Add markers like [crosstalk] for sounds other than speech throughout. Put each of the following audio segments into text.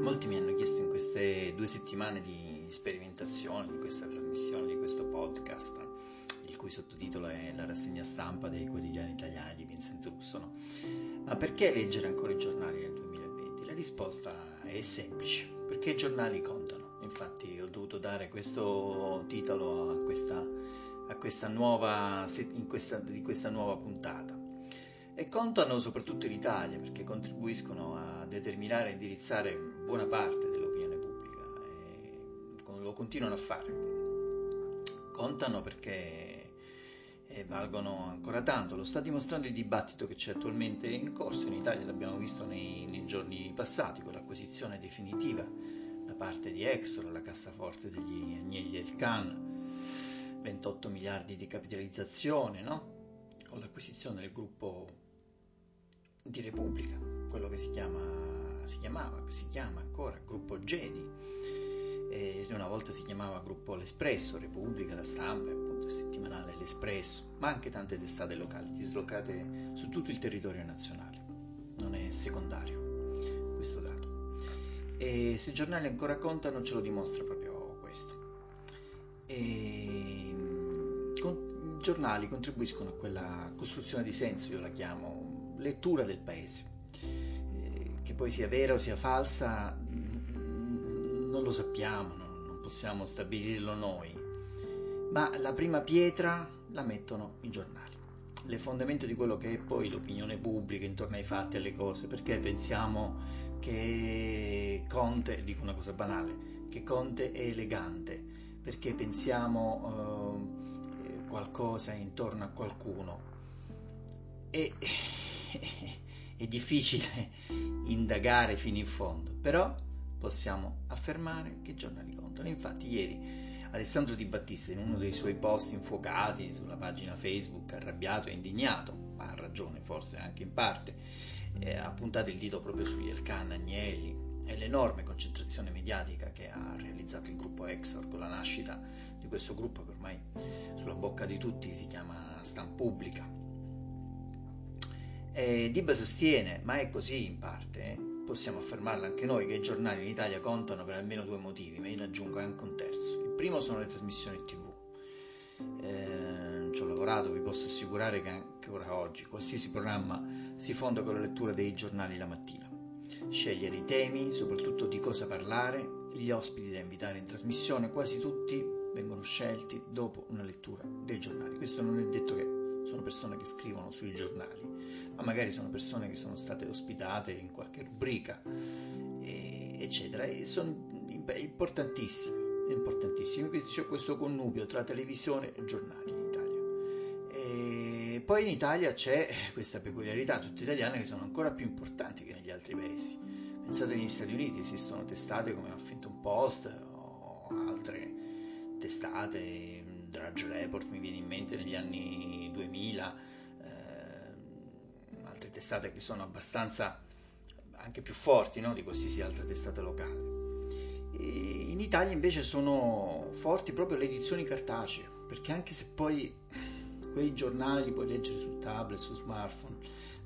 Molti mi hanno chiesto in queste due settimane di sperimentazione di questa trasmissione, di questo podcast, il cui sottotitolo è La rassegna stampa dei quotidiani italiani di Vincent Russo, no? ma perché leggere ancora i giornali nel 2020? La risposta è semplice, perché i giornali contano. Infatti ho dovuto dare questo titolo a questa, a questa nuova, questa, di questa nuova puntata e contano soprattutto in Italia perché contribuiscono a determinare e indirizzare buona parte dell'opinione pubblica e lo continuano a fare. Contano perché eh, valgono ancora tanto, lo sta dimostrando il dibattito che c'è attualmente in corso in Italia, l'abbiamo visto nei, nei giorni passati con l'acquisizione definitiva da parte di Exor, la cassaforte degli Agnelli e il Can, 28 miliardi di capitalizzazione, no? con l'acquisizione del gruppo di Repubblica, quello che si, chiama, si chiamava, si chiama ancora Gruppo Jedi. E una volta si chiamava Gruppo L'Espresso, Repubblica, La Stampa, appunto il settimanale L'Espresso, ma anche tante testate locali dislocate su tutto il territorio nazionale. Non è secondario questo dato. E se i giornali ancora contano ce lo dimostra proprio questo. E, con, I giornali contribuiscono a quella costruzione di senso, io la chiamo, lettura del paese. Eh, che poi sia vera o sia falsa mm, non lo sappiamo, non, possiamo stabilirlo noi, ma la prima pietra la mettono i giornali le fondamenta di quello che è poi l'opinione pubblica intorno ai fatti e alle cose, perché pensiamo che Conte, dico una cosa banale, che Conte è elegante, perché pensiamo uh, qualcosa intorno a qualcuno. E [laughs] è difficile [laughs] indagare fino in fondo, però possiamo affermare che giornali contano. Infatti ieri Alessandro Di Battista in uno dei suoi post infuocati sulla pagina Facebook, arrabbiato e indignato, ha ragione forse anche in parte, eh, ha puntato il dito proprio sugli Elkan Agnelli e l'enorme concentrazione mediatica che ha realizzato il gruppo Exor con la nascita di questo gruppo che ormai sulla bocca di tutti si chiama Stamp Pubblica e Dibba sostiene, ma è così in parte, eh? possiamo affermarlo anche noi, che i giornali in Italia contano per almeno due motivi, ma io ne aggiungo anche un terzo. Il primo sono le trasmissioni TV. Eh, ci ho lavorato, vi posso assicurare che ancora oggi qualsiasi programma si fonda con la lettura dei giornali la mattina. Scegliere i temi, soprattutto di cosa parlare, gli ospiti da invitare in trasmissione, quasi tutti vengono scelti dopo una lettura dei giornali. Questo non è detto che sono persone che scrivono sui giornali, ma magari sono persone che sono state ospitate in qualche rubrica, eccetera. E sono importantissimi, importantissimi. Quindi c'è questo connubio tra televisione e giornali in Italia. E poi in Italia c'è questa peculiarità tutta italiana che sono ancora più importanti che negli altri paesi. Pensate negli Stati Uniti esistono testate come Huffington Post o altre testate Drudge Report mi viene in mente negli anni 2000, eh, altre testate che sono abbastanza anche più forti no, di qualsiasi altra testata locale. E in Italia invece sono forti proprio le edizioni cartacee, perché anche se poi quei giornali li puoi leggere sul tablet, su smartphone,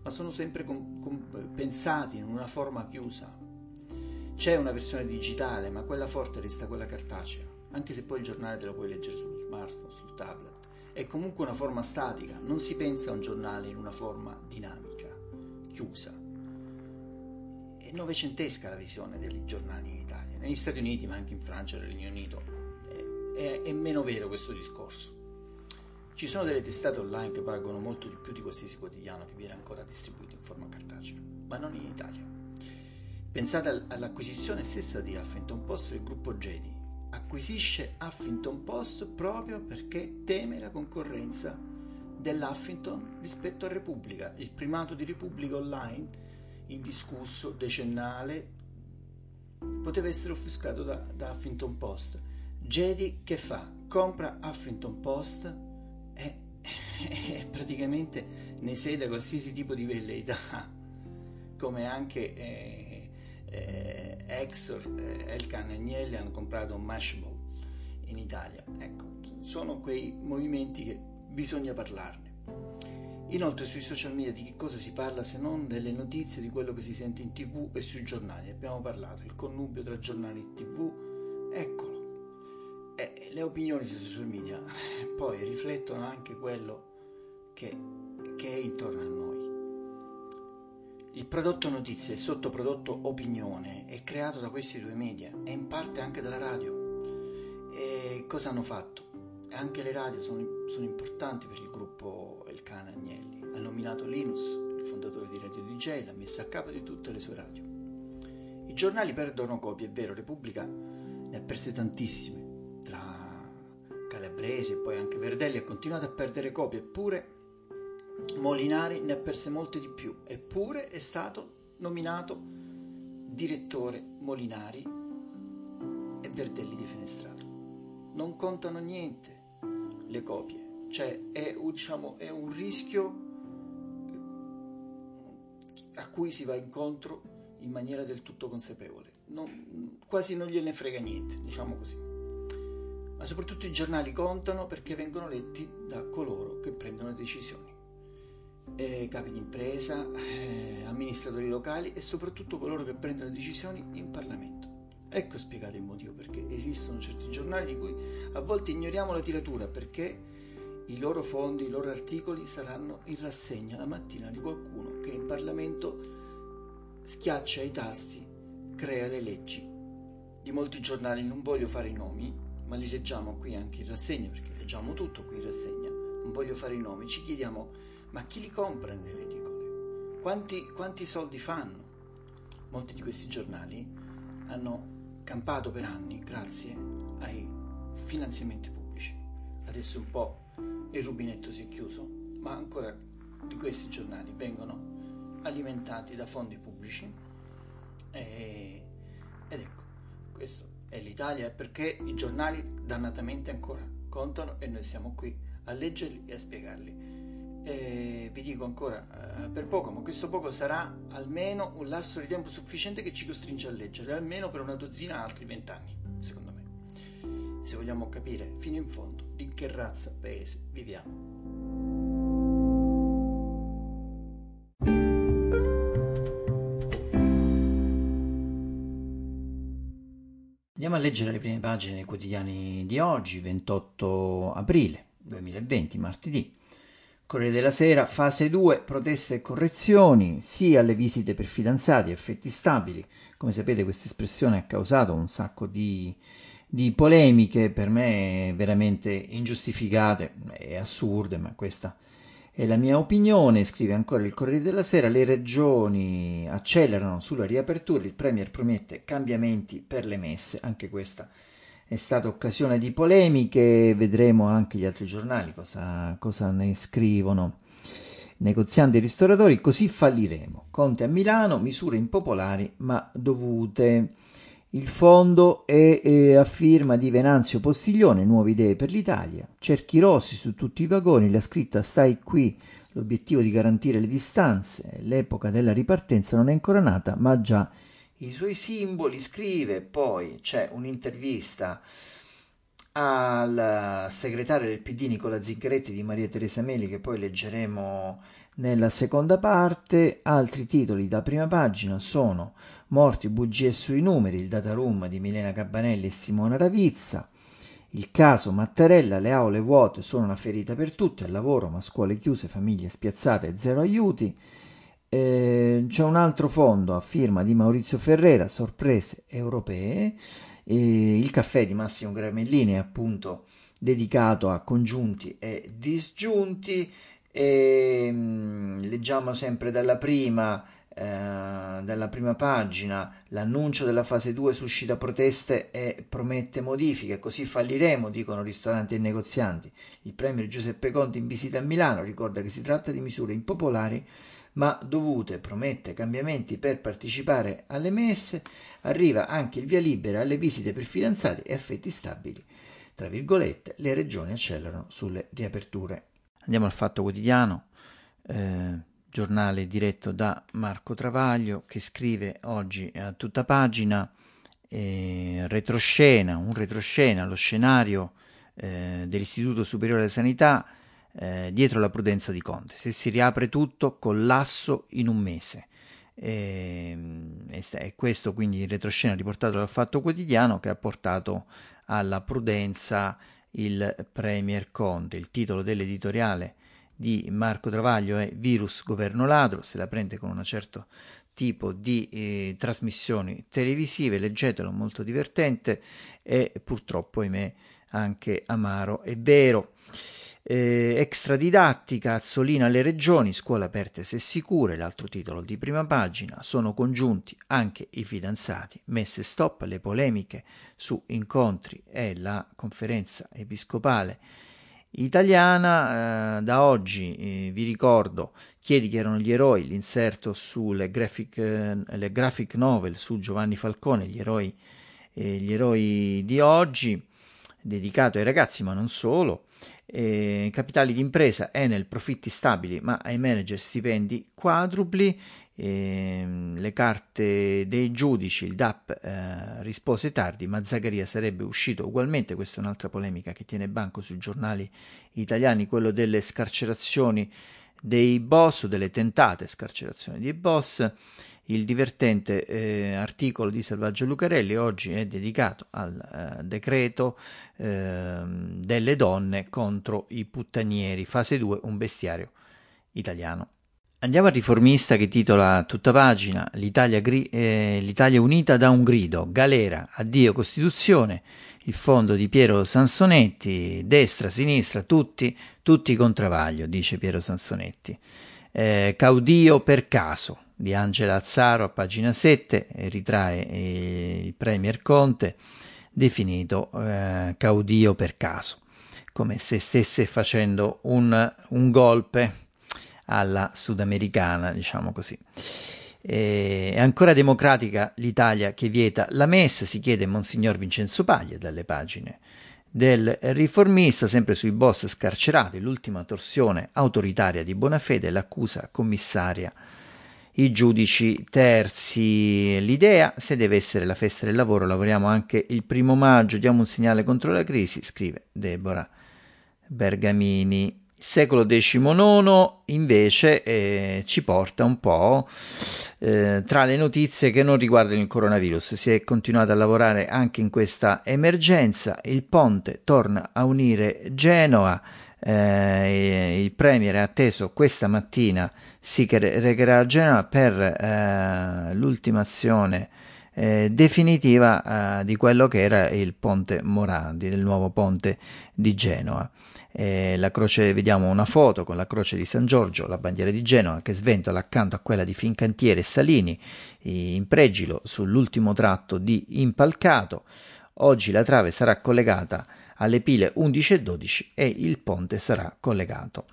ma sono sempre com- com- pensati in una forma chiusa. C'è una versione digitale, ma quella forte resta quella cartacea anche se poi il giornale te lo puoi leggere sullo smartphone, sul tablet. È comunque una forma statica, non si pensa a un giornale in una forma dinamica, chiusa. È novecentesca la visione dei giornali in Italia, negli Stati Uniti, ma anche in Francia e nel Regno Unito. È, è, è meno vero questo discorso. Ci sono delle testate online che valgono molto di più di qualsiasi quotidiano che viene ancora distribuito in forma cartacea, ma non in Italia. Pensate all'acquisizione stessa di Huffington Post del gruppo Jedi, acquisisce Huffington Post proprio perché teme la concorrenza dell'Huffington rispetto a Repubblica, il primato di Repubblica online indiscusso, decennale, poteva essere offuscato da, da Huffington Post. Jedi che fa? Compra Huffington Post e, [laughs] e praticamente ne sede qualsiasi tipo di velleità, come anche eh, eh, Exor e eh, Elkan Agnelli hanno comprato Mashable in Italia. Ecco, sono quei movimenti che bisogna parlarne. Inoltre sui social media di che cosa si parla se non delle notizie di quello che si sente in tv e sui giornali? Abbiamo parlato, il connubio tra giornali e tv, eccolo. E le opinioni sui social media [laughs] poi riflettono anche quello che, che è intorno a noi. Il prodotto notizia e il sottoprodotto opinione è creato da questi due media e in parte anche dalla radio. E cosa hanno fatto? Anche le radio sono, sono importanti per il gruppo El Cane Agnelli. Ha nominato Linus, il fondatore di Radio DJ, l'ha messo a capo di tutte le sue radio. I giornali perdono copie, è vero, Repubblica ne ha perse tantissime, tra Calabresi e poi anche Verdelli ha continuato a perdere copie, eppure Molinari ne ha perse molte di più, eppure è stato nominato direttore Molinari e Verdelli di Fenestrato. Non contano niente le copie, cioè è, diciamo, è un rischio a cui si va incontro in maniera del tutto consapevole. Non, quasi non gliene frega niente, diciamo così. Ma soprattutto i giornali contano perché vengono letti da coloro che prendono decisioni eh, capi di impresa, eh, amministratori locali e soprattutto coloro che prendono decisioni in Parlamento. Ecco spiegato il motivo perché esistono certi giornali di cui a volte ignoriamo la tiratura perché i loro fondi, i loro articoli saranno in rassegna la mattina di qualcuno che in Parlamento schiaccia i tasti, crea le leggi. Di molti giornali non voglio fare i nomi, ma li leggiamo qui anche in rassegna perché leggiamo tutto qui in rassegna. Non voglio fare i nomi, ci chiediamo ma chi li compra nelle edicole? Quanti, quanti soldi fanno? Molti di questi giornali hanno campato per anni grazie ai finanziamenti pubblici. Adesso un po' il rubinetto si è chiuso, ma ancora di questi giornali vengono alimentati da fondi pubblici e, ed ecco, questo è l'Italia perché i giornali dannatamente ancora contano e noi siamo qui a leggerli e a spiegarli. E vi dico ancora eh, per poco, ma questo poco sarà almeno un lasso di tempo sufficiente che ci costringe a leggere, almeno per una dozzina altri vent'anni, secondo me. Se vogliamo capire fino in fondo di che razza paese viviamo. Andiamo a leggere le prime pagine dei quotidiani di oggi, 28 aprile 2020, martedì. Corriere della Sera, fase 2, proteste e correzioni, sì alle visite per fidanzati, effetti stabili. Come sapete questa espressione ha causato un sacco di, di polemiche, per me veramente ingiustificate e assurde, ma questa è la mia opinione. Scrive ancora il Corriere della Sera, le regioni accelerano sulla riapertura, il Premier promette cambiamenti per le messe, anche questa è è stata occasione di polemiche, vedremo anche gli altri giornali cosa, cosa ne scrivono. Negozianti e ristoratori, così falliremo. Conte a Milano, misure impopolari ma dovute. Il fondo è, è, a firma di Venanzio Postiglione, Nuove idee per l'Italia. Cerchi rossi su tutti i vagoni, la scritta Stai qui, l'obiettivo di garantire le distanze. L'epoca della ripartenza non è ancora nata, ma già i suoi simboli, scrive poi c'è un'intervista al segretario del PD Nicola Zingaretti di Maria Teresa Meli che poi leggeremo nella seconda parte. Altri titoli da prima pagina sono Morti, bugie sui numeri, il data room di Milena Cabanelli e Simona Ravizza. Il caso Mattarella, le aule vuote sono una ferita per tutti, al lavoro ma scuole chiuse, famiglie spiazzate e zero aiuti. Eh, c'è un altro fondo a firma di Maurizio Ferrera, sorprese europee. Eh, il caffè di Massimo Gramellini è appunto dedicato a congiunti e disgiunti. E, mh, mm, leggiamo sempre dalla prima, eh, dalla prima pagina l'annuncio della fase 2 suscita proteste e promette modifiche, così falliremo, dicono ristoranti e negozianti. Il premier Giuseppe Conte in visita a Milano ricorda che si tratta di misure impopolari ma dovute, promette cambiamenti per partecipare alle messe, arriva anche il via libera alle visite per fidanzati e affetti stabili. Tra virgolette, le regioni accelerano sulle riaperture. Andiamo al Fatto Quotidiano, eh, giornale diretto da Marco Travaglio che scrive oggi a tutta pagina eh, retroscena, un retroscena, lo scenario eh, dell'Istituto Superiore della Sanità eh, dietro la prudenza di Conte. Se si riapre tutto, collasso in un mese. E, e questo quindi il retroscena riportato dal Fatto Quotidiano che ha portato alla prudenza il Premier Conte. Il titolo dell'editoriale di Marco Travaglio è Virus Governo Ladro, se la prende con un certo tipo di eh, trasmissioni televisive, leggetelo, molto divertente e purtroppo, ahimè, anche amaro e vero. Eh, extradidattica, Azzolina alle regioni, scuole aperte se sicure, l'altro titolo di prima pagina, sono congiunti anche i fidanzati, messe stop alle polemiche su incontri e la conferenza episcopale italiana. Eh, da oggi eh, vi ricordo Chiedi chi erano gli eroi, l'inserto sulle graphic, eh, graphic novel su Giovanni Falcone, gli eroi, eh, gli eroi di oggi, dedicato ai ragazzi ma non solo. Eh, capitali di impresa, Enel, profitti stabili ma ai manager stipendi quadrupli, eh, le carte dei giudici, il DAP eh, rispose tardi, ma Zaccaria sarebbe uscito ugualmente, questa è un'altra polemica che tiene banco sui giornali italiani, quello delle scarcerazioni dei boss, delle tentate scarcerazioni dei boss. Il divertente eh, articolo di Salvaggio Lucarelli oggi è dedicato al eh, decreto eh, delle donne contro i puttanieri, fase 2, un bestiario italiano. Andiamo al riformista che titola tutta pagina L'Italia, gri- eh, L'Italia unita da un grido, galera, addio Costituzione, il fondo di Piero Sansonetti, destra, sinistra, tutti, tutti con Travaglio, dice Piero Sansonetti. Eh, Caudio per caso di Angela Azzaro a pagina 7 ritrae eh, il Premier Conte definito eh, Caudio per caso, come se stesse facendo un, un golpe alla sudamericana, diciamo così. È ancora democratica l'Italia che vieta la messa, si chiede Monsignor Vincenzo Paglia dalle pagine del riformista, sempre sui boss scarcerati, l'ultima torsione autoritaria di Bonafede, l'accusa commissaria, i giudici terzi. L'idea, se deve essere la festa del lavoro, lavoriamo anche il primo maggio, diamo un segnale contro la crisi, scrive Deborah Bergamini secolo XIX invece eh, ci porta un po' eh, tra le notizie che non riguardano il coronavirus. Si è continuato a lavorare anche in questa emergenza, il ponte torna a unire Genova, eh, il Premier è atteso questa mattina, si recherà a Genova per eh, l'ultimazione eh, definitiva eh, di quello che era il ponte Morandi, del nuovo ponte di Genova. Eh, croce, vediamo una foto con la croce di San Giorgio, la bandiera di Genova che sventola accanto a quella di Fincantiere e Salini in pregilo sull'ultimo tratto di Impalcato. Oggi la trave sarà collegata alle pile 11 e 12 e il ponte sarà collegato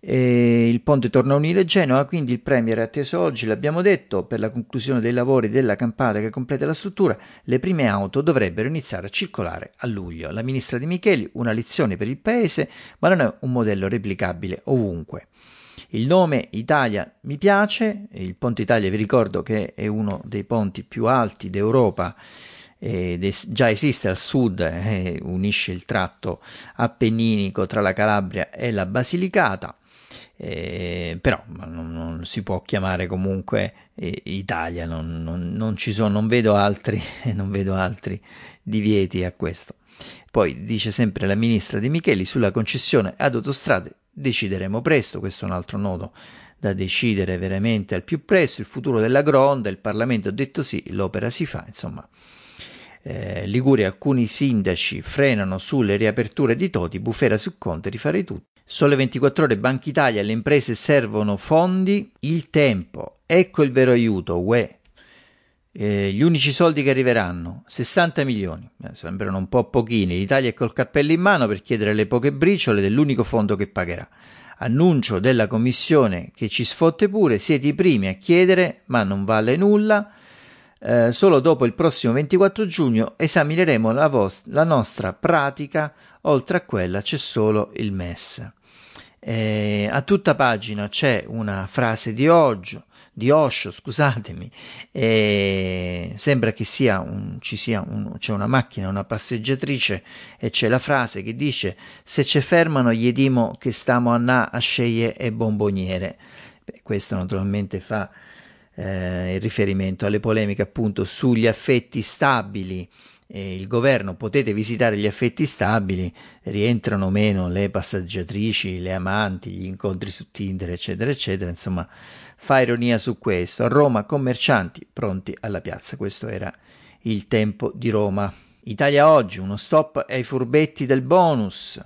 e il ponte torna a unire Genova, quindi il Premier è atteso oggi, l'abbiamo detto, per la conclusione dei lavori della campata che completa la struttura, le prime auto dovrebbero iniziare a circolare a luglio. La ministra Di Micheli, una lezione per il Paese, ma non è un modello replicabile ovunque. Il nome Italia mi piace, il Ponte Italia vi ricordo che è uno dei ponti più alti d'Europa ed es- già esiste al sud, eh, unisce il tratto appenninico tra la Calabria e la Basilicata. Eh, però non, non, si può chiamare comunque eh, Italia, non, non, sono, non vedo altri, [laughs] non vedo altri divieti a questo. Poi dice sempre la ministra Di Micheli sulla concessione ad autostrade decideremo presto, questo è un altro nodo da decidere veramente al più presto, il futuro della Gronda, il Parlamento ha detto sì, l'opera si fa, insomma eh, Liguria alcuni sindaci frenano sulle riaperture di Toti, bufera su Conte, rifarei tutto. Sole 24 ore, Banca Italia, le imprese servono fondi, il tempo, ecco il vero aiuto, UE. Eh, gli unici soldi che arriveranno, 60 milioni, eh, sembrano un po' pochini, l'Italia è col cappello in mano per chiedere le poche briciole dell'unico fondo che pagherà. Annuncio della commissione che ci sfotte pure, siete i primi a chiedere, ma non vale nulla, eh, solo dopo il prossimo 24 giugno esamineremo la, vost- la nostra pratica, oltre a quella c'è solo il MES. Eh, a tutta pagina c'è una frase di Oggio, di Osho, scusatemi, e sembra che sia un, ci sia un, c'è una macchina, una passeggiatrice e c'è la frase che dice se ci fermano gli dimo che stiamo a na a sceglie e bomboniere. Beh, questo naturalmente fa eh, il riferimento alle polemiche appunto sugli affetti stabili eh, il governo potete visitare gli affetti stabili, rientrano meno le passeggiatrici, le amanti, gli incontri su Tinder, eccetera, eccetera. Insomma, fa ironia su questo. A Roma, commercianti pronti alla piazza. Questo era il tempo di Roma. Italia oggi, uno stop ai furbetti del bonus.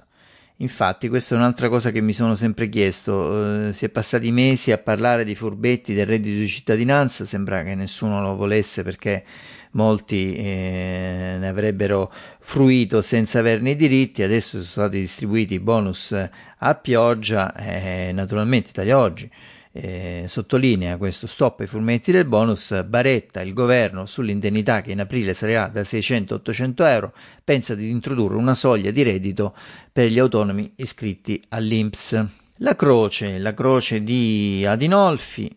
Infatti, questa è un'altra cosa che mi sono sempre chiesto. Eh, si è passati mesi a parlare di furbetti del reddito di cittadinanza, sembra che nessuno lo volesse perché molti eh, ne avrebbero fruito senza averne i diritti, adesso sono stati distribuiti i bonus a pioggia, eh, naturalmente Italia Oggi eh, sottolinea questo stop ai fumetti del bonus, Baretta, il governo sull'indennità che in aprile sarà da 600 a 800 euro, pensa di introdurre una soglia di reddito per gli autonomi iscritti all'INPS. La croce, la croce di Adinolfi,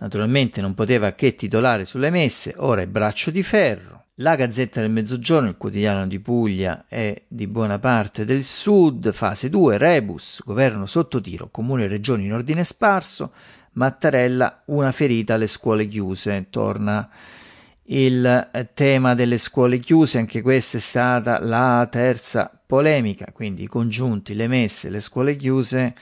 Naturalmente non poteva che titolare sulle messe, ora è braccio di ferro. La Gazzetta del Mezzogiorno, il quotidiano di Puglia e di buona parte del Sud, fase 2, Rebus, governo sotto tiro, comune e regioni in ordine sparso, Mattarella, una ferita alle scuole chiuse, torna il tema delle scuole chiuse, anche questa è stata la terza polemica, quindi i congiunti, le messe, le scuole chiuse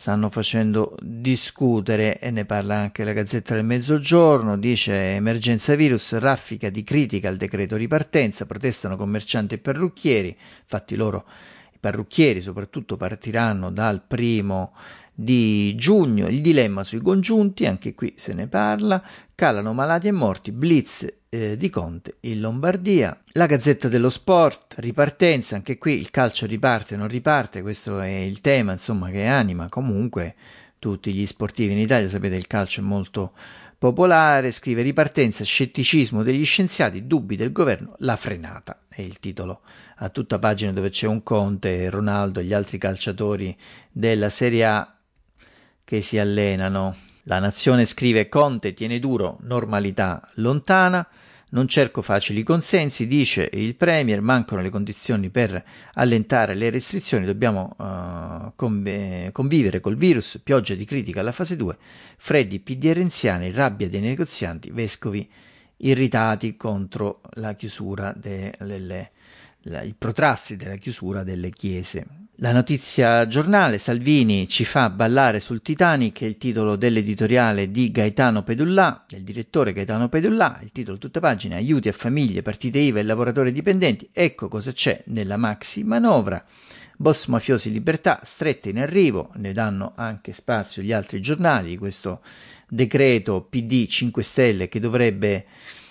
stanno facendo discutere e ne parla anche la Gazzetta del Mezzogiorno, dice emergenza virus, raffica di critica al decreto ripartenza, protestano commercianti e parrucchieri, infatti loro i parrucchieri soprattutto partiranno dal primo di giugno, il dilemma sui congiunti, anche qui se ne parla, calano malati e morti, blitz eh, di Conte in Lombardia, la Gazzetta dello Sport, ripartenza, anche qui il calcio riparte, non riparte, questo è il tema insomma che anima comunque tutti gli sportivi in Italia, sapete il calcio è molto popolare, scrive ripartenza, scetticismo degli scienziati, dubbi del governo, la frenata, è il titolo. A tutta pagina dove c'è un Conte, Ronaldo e gli altri calciatori della Serie A che si allenano. La nazione scrive Conte tiene duro, normalità lontana. Non cerco facili consensi, dice il Premier, mancano le condizioni per allentare le restrizioni, dobbiamo uh, convivere col virus, pioggia di critica alla fase 2, freddi PD renziani, rabbia dei negozianti, vescovi irritati contro la chiusura delle, il protrarsi della chiusura delle chiese. La notizia giornale Salvini ci fa ballare sul Titanic è il titolo dell'editoriale di Gaetano Pedullà, del direttore Gaetano Pedullà, il titolo tutta pagina aiuti a famiglie, partite IVA e lavoratori dipendenti. Ecco cosa c'è nella maxi manovra. Boss mafiosi libertà strette in arrivo, ne danno anche spazio gli altri giornali, questo decreto PD 5 Stelle che dovrebbe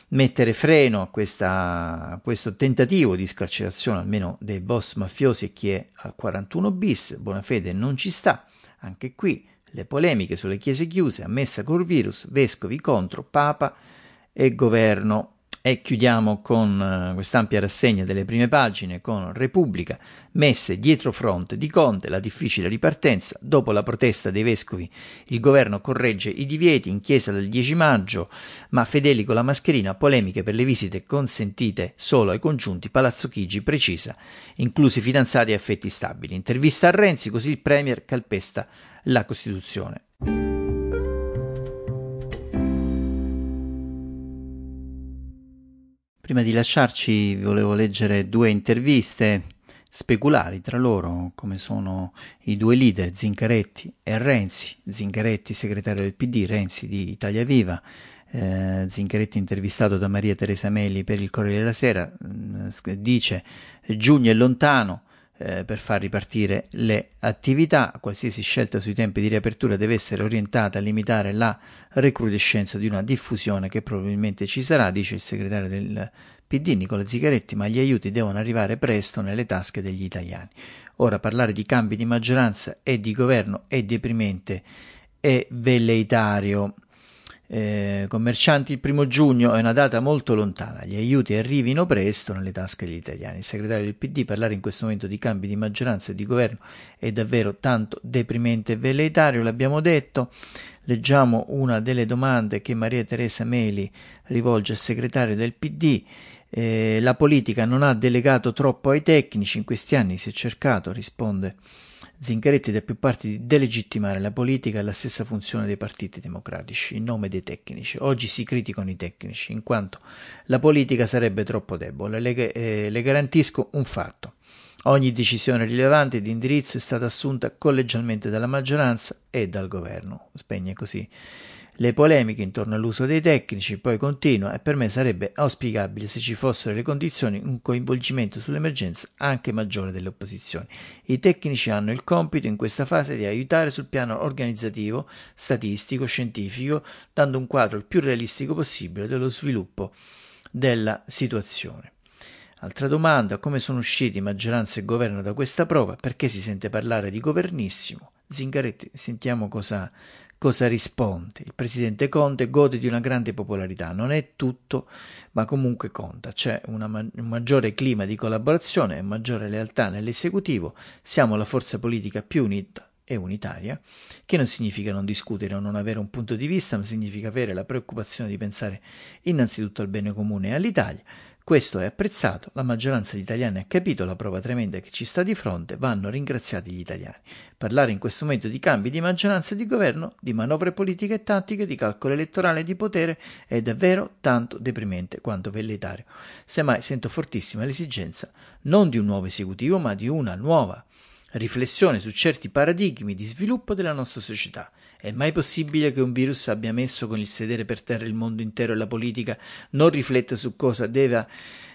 mettere freno a, questa, a, questo tentativo di scarcerazione almeno dei boss mafiosi e chi è al 41 bis, buona fede non ci sta, anche qui le polemiche sulle chiese chiuse, ammessa col virus, vescovi contro, papa e governo e chiudiamo con uh, quest'ampia rassegna delle prime pagine con Repubblica, messe dietro fronte di Conte, la difficile ripartenza, dopo la protesta dei vescovi il governo corregge i divieti in chiesa del 10 maggio, ma fedeli con la mascherina, polemiche per le visite consentite solo ai congiunti, Palazzo Chigi precisa, inclusi fidanzati e affetti stabili. Intervista a Renzi, così il Premier calpesta la Costituzione. Prima di lasciarci volevo leggere due interviste speculari tra loro, come sono i due leader Zincaretti e Renzi, Zincaretti segretario del PD, Renzi di Italia Viva, eh, Zincaretti intervistato da Maria Teresa Meli per il Corriere della Sera, eh, dice giugno è lontano, eh, per far ripartire le attività. Qualsiasi scelta sui tempi di riapertura deve essere orientata a limitare la recrudescenza di una diffusione che probabilmente ci sarà, dice il segretario del PD Nicola Zigaretti, ma gli aiuti devono arrivare presto nelle tasche degli italiani. Ora parlare di cambi di maggioranza e di governo è deprimente e velleitario. Eh, commercianti il primo giugno è una data molto lontana, gli aiuti arrivino presto nelle tasche degli italiani. Il segretario del PD parlare in questo momento di cambi di maggioranza e di governo è davvero tanto deprimente e velleitario, l'abbiamo detto. Leggiamo una delle domande che Maria Teresa Meli rivolge al segretario del PD. Eh, la politica non ha delegato troppo ai tecnici, in questi anni si è cercato, risponde Zingaretti da più parti di delegittimare la politica e la stessa funzione dei partiti democratici in nome dei tecnici. Oggi si criticano i tecnici in quanto la politica sarebbe troppo debole. Le, eh, le garantisco un fatto. Ogni decisione rilevante di indirizzo è stata assunta collegialmente dalla maggioranza e dal governo. Spegne così le polemiche intorno all'uso dei tecnici, poi continua, e per me sarebbe auspicabile se ci fossero le condizioni un coinvolgimento sull'emergenza anche maggiore delle opposizioni. I tecnici hanno il compito in questa fase di aiutare sul piano organizzativo, statistico, scientifico, dando un quadro il più realistico possibile dello sviluppo della situazione. Altra domanda, come sono usciti maggioranza e governo da questa prova? Perché si sente parlare di governissimo? Zingaretti, sentiamo cosa, cosa risponde. Il presidente Conte gode di una grande popolarità, non è tutto, ma comunque conta. C'è una, un maggiore clima di collaborazione e maggiore lealtà nell'esecutivo. Siamo la forza politica più unita e unitaria, che non significa non discutere o non avere un punto di vista, ma significa avere la preoccupazione di pensare innanzitutto al bene comune e all'Italia. Questo è apprezzato, la maggioranza di italiani ha capito la prova tremenda che ci sta di fronte, vanno ringraziati gli italiani. Parlare in questo momento di cambi di maggioranza di governo, di manovre politiche e tattiche, di calcolo elettorale e di potere è davvero tanto deprimente quanto velleitario. Semmai sento fortissima l'esigenza non di un nuovo esecutivo, ma di una nuova riflessione su certi paradigmi di sviluppo della nostra società. È mai possibile che un virus abbia messo con il sedere per terra il mondo intero e la politica non rifletta su cosa deve,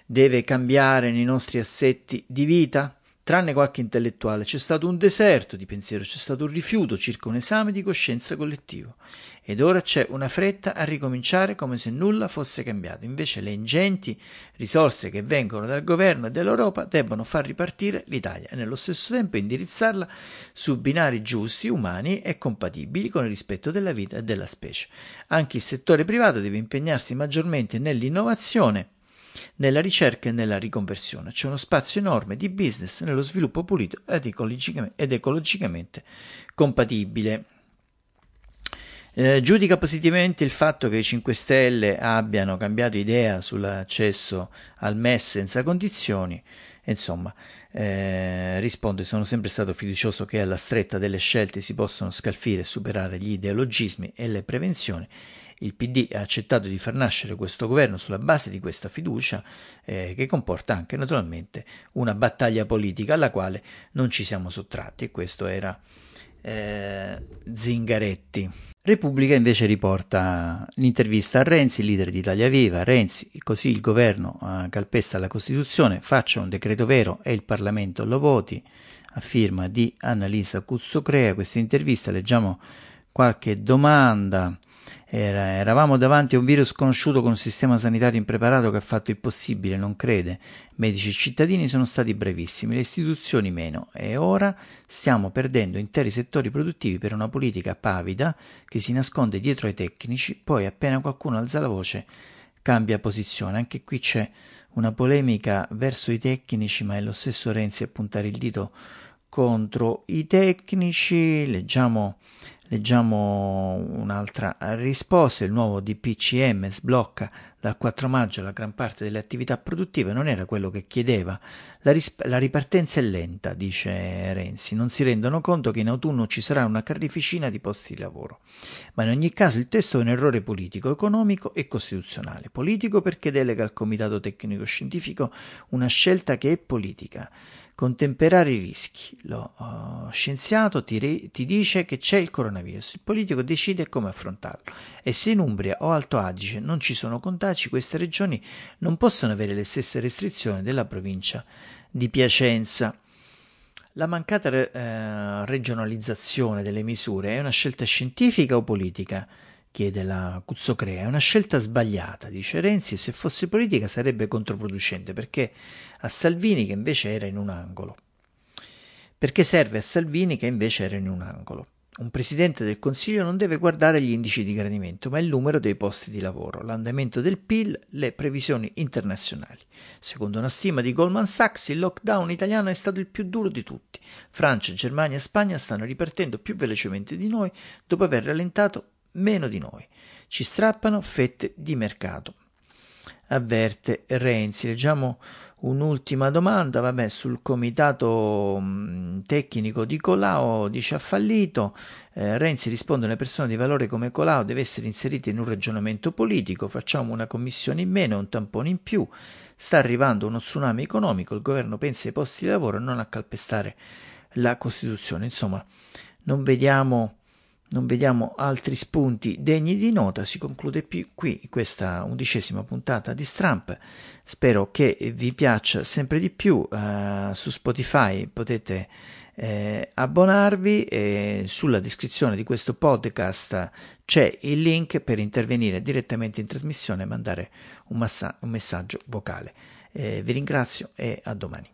deve cambiare nei nostri assetti di vita? Tranne qualche intellettuale, c'è stato un deserto di pensiero, c'è stato un rifiuto circa un esame di coscienza collettivo. Ed ora c'è una fretta a ricominciare come se nulla fosse cambiato. Invece le ingenti risorse che vengono dal governo e dall'Europa debbono far ripartire l'Italia e nello stesso tempo indirizzarla su binari giusti, umani e compatibili con il rispetto della vita e della specie. Anche il settore privato deve impegnarsi maggiormente nell'innovazione nella ricerca e nella riconversione. C'è uno spazio enorme di business nello sviluppo pulito ed ecologicamente, ed ecologicamente compatibile. Eh, giudica positivamente il fatto che i 5 Stelle abbiano cambiato idea sull'accesso al MES senza condizioni. Insomma, eh, risponde: Sono sempre stato fiducioso che alla stretta delle scelte si possono scalfire e superare gli ideologismi e le prevenzioni il PD ha accettato di far nascere questo governo sulla base di questa fiducia eh, che comporta anche naturalmente una battaglia politica alla quale non ci siamo sottratti e questo era eh, Zingaretti. Repubblica invece riporta l'intervista a Renzi, leader di Italia Viva. Renzi, così il governo eh, calpesta la Costituzione, faccia un decreto vero e il Parlamento lo voti, a firma di Annalisa Cuzzocrea. Questa intervista leggiamo qualche domanda era, eravamo davanti a un virus conosciuto con un sistema sanitario impreparato che ha fatto il possibile, non crede. Medici e cittadini sono stati brevissimi, le istituzioni meno, e ora stiamo perdendo interi settori produttivi per una politica pavida che si nasconde dietro ai tecnici, poi appena qualcuno alza la voce cambia posizione. Anche qui c'è una polemica verso i tecnici, ma è lo stesso Renzi a puntare il dito contro i tecnici. Leggiamo Leggiamo un'altra risposta, il nuovo DPCM sblocca dal 4 maggio la gran parte delle attività produttive, non era quello che chiedeva. La, risp- la, ripartenza è lenta, dice Renzi, non si rendono conto che in autunno ci sarà una carneficina di posti di lavoro. Ma in ogni caso il testo è un errore politico, economico e costituzionale. Politico perché delega al Comitato Tecnico Scientifico una scelta che è politica contemperare i rischi. Lo uh, scienziato ti, re- ti, dice che c'è il coronavirus, il politico decide come affrontarlo e se in Umbria o Alto Adige non ci sono contagi, queste regioni non possono avere le stesse restrizioni della provincia di Piacenza. La mancata eh, regionalizzazione delle misure è una scelta scientifica o politica? Chiede la Cuzzocrea. È una scelta sbagliata, dice Renzi, e se fosse politica sarebbe controproducente, perché a Salvini che invece era in un angolo. Perché serve a Salvini che invece era in un angolo. Un presidente del Consiglio non deve guardare gli indici di gradimento, ma il numero dei posti di lavoro, l'andamento del PIL, le previsioni internazionali. Secondo una stima di Goldman Sachs, il lockdown italiano è stato il più duro di tutti. Francia, Germania e Spagna stanno ripartendo più velocemente di noi dopo aver rallentato meno di noi. Ci strappano fette di mercato. Avverte Renzi. Leggiamo Un'ultima domanda, vabbè, sul comitato mh, tecnico di Colau dice ha fallito. Eh, Renzi risponde: Una persona di valore come Colau deve essere inserita in un ragionamento politico. Facciamo una commissione in meno, un tampone in più. Sta arrivando uno tsunami economico. Il governo pensa ai posti di lavoro e non a calpestare la Costituzione. Insomma, non vediamo non vediamo altri spunti degni di nota, si conclude qui questa undicesima puntata di Stramp. Spero che vi piaccia sempre di più. Uh, su Spotify potete eh, abbonarvi e sulla descrizione di questo podcast c'è il link per intervenire direttamente in trasmissione e mandare un, massa- un messaggio vocale. Eh, vi ringrazio e a domani.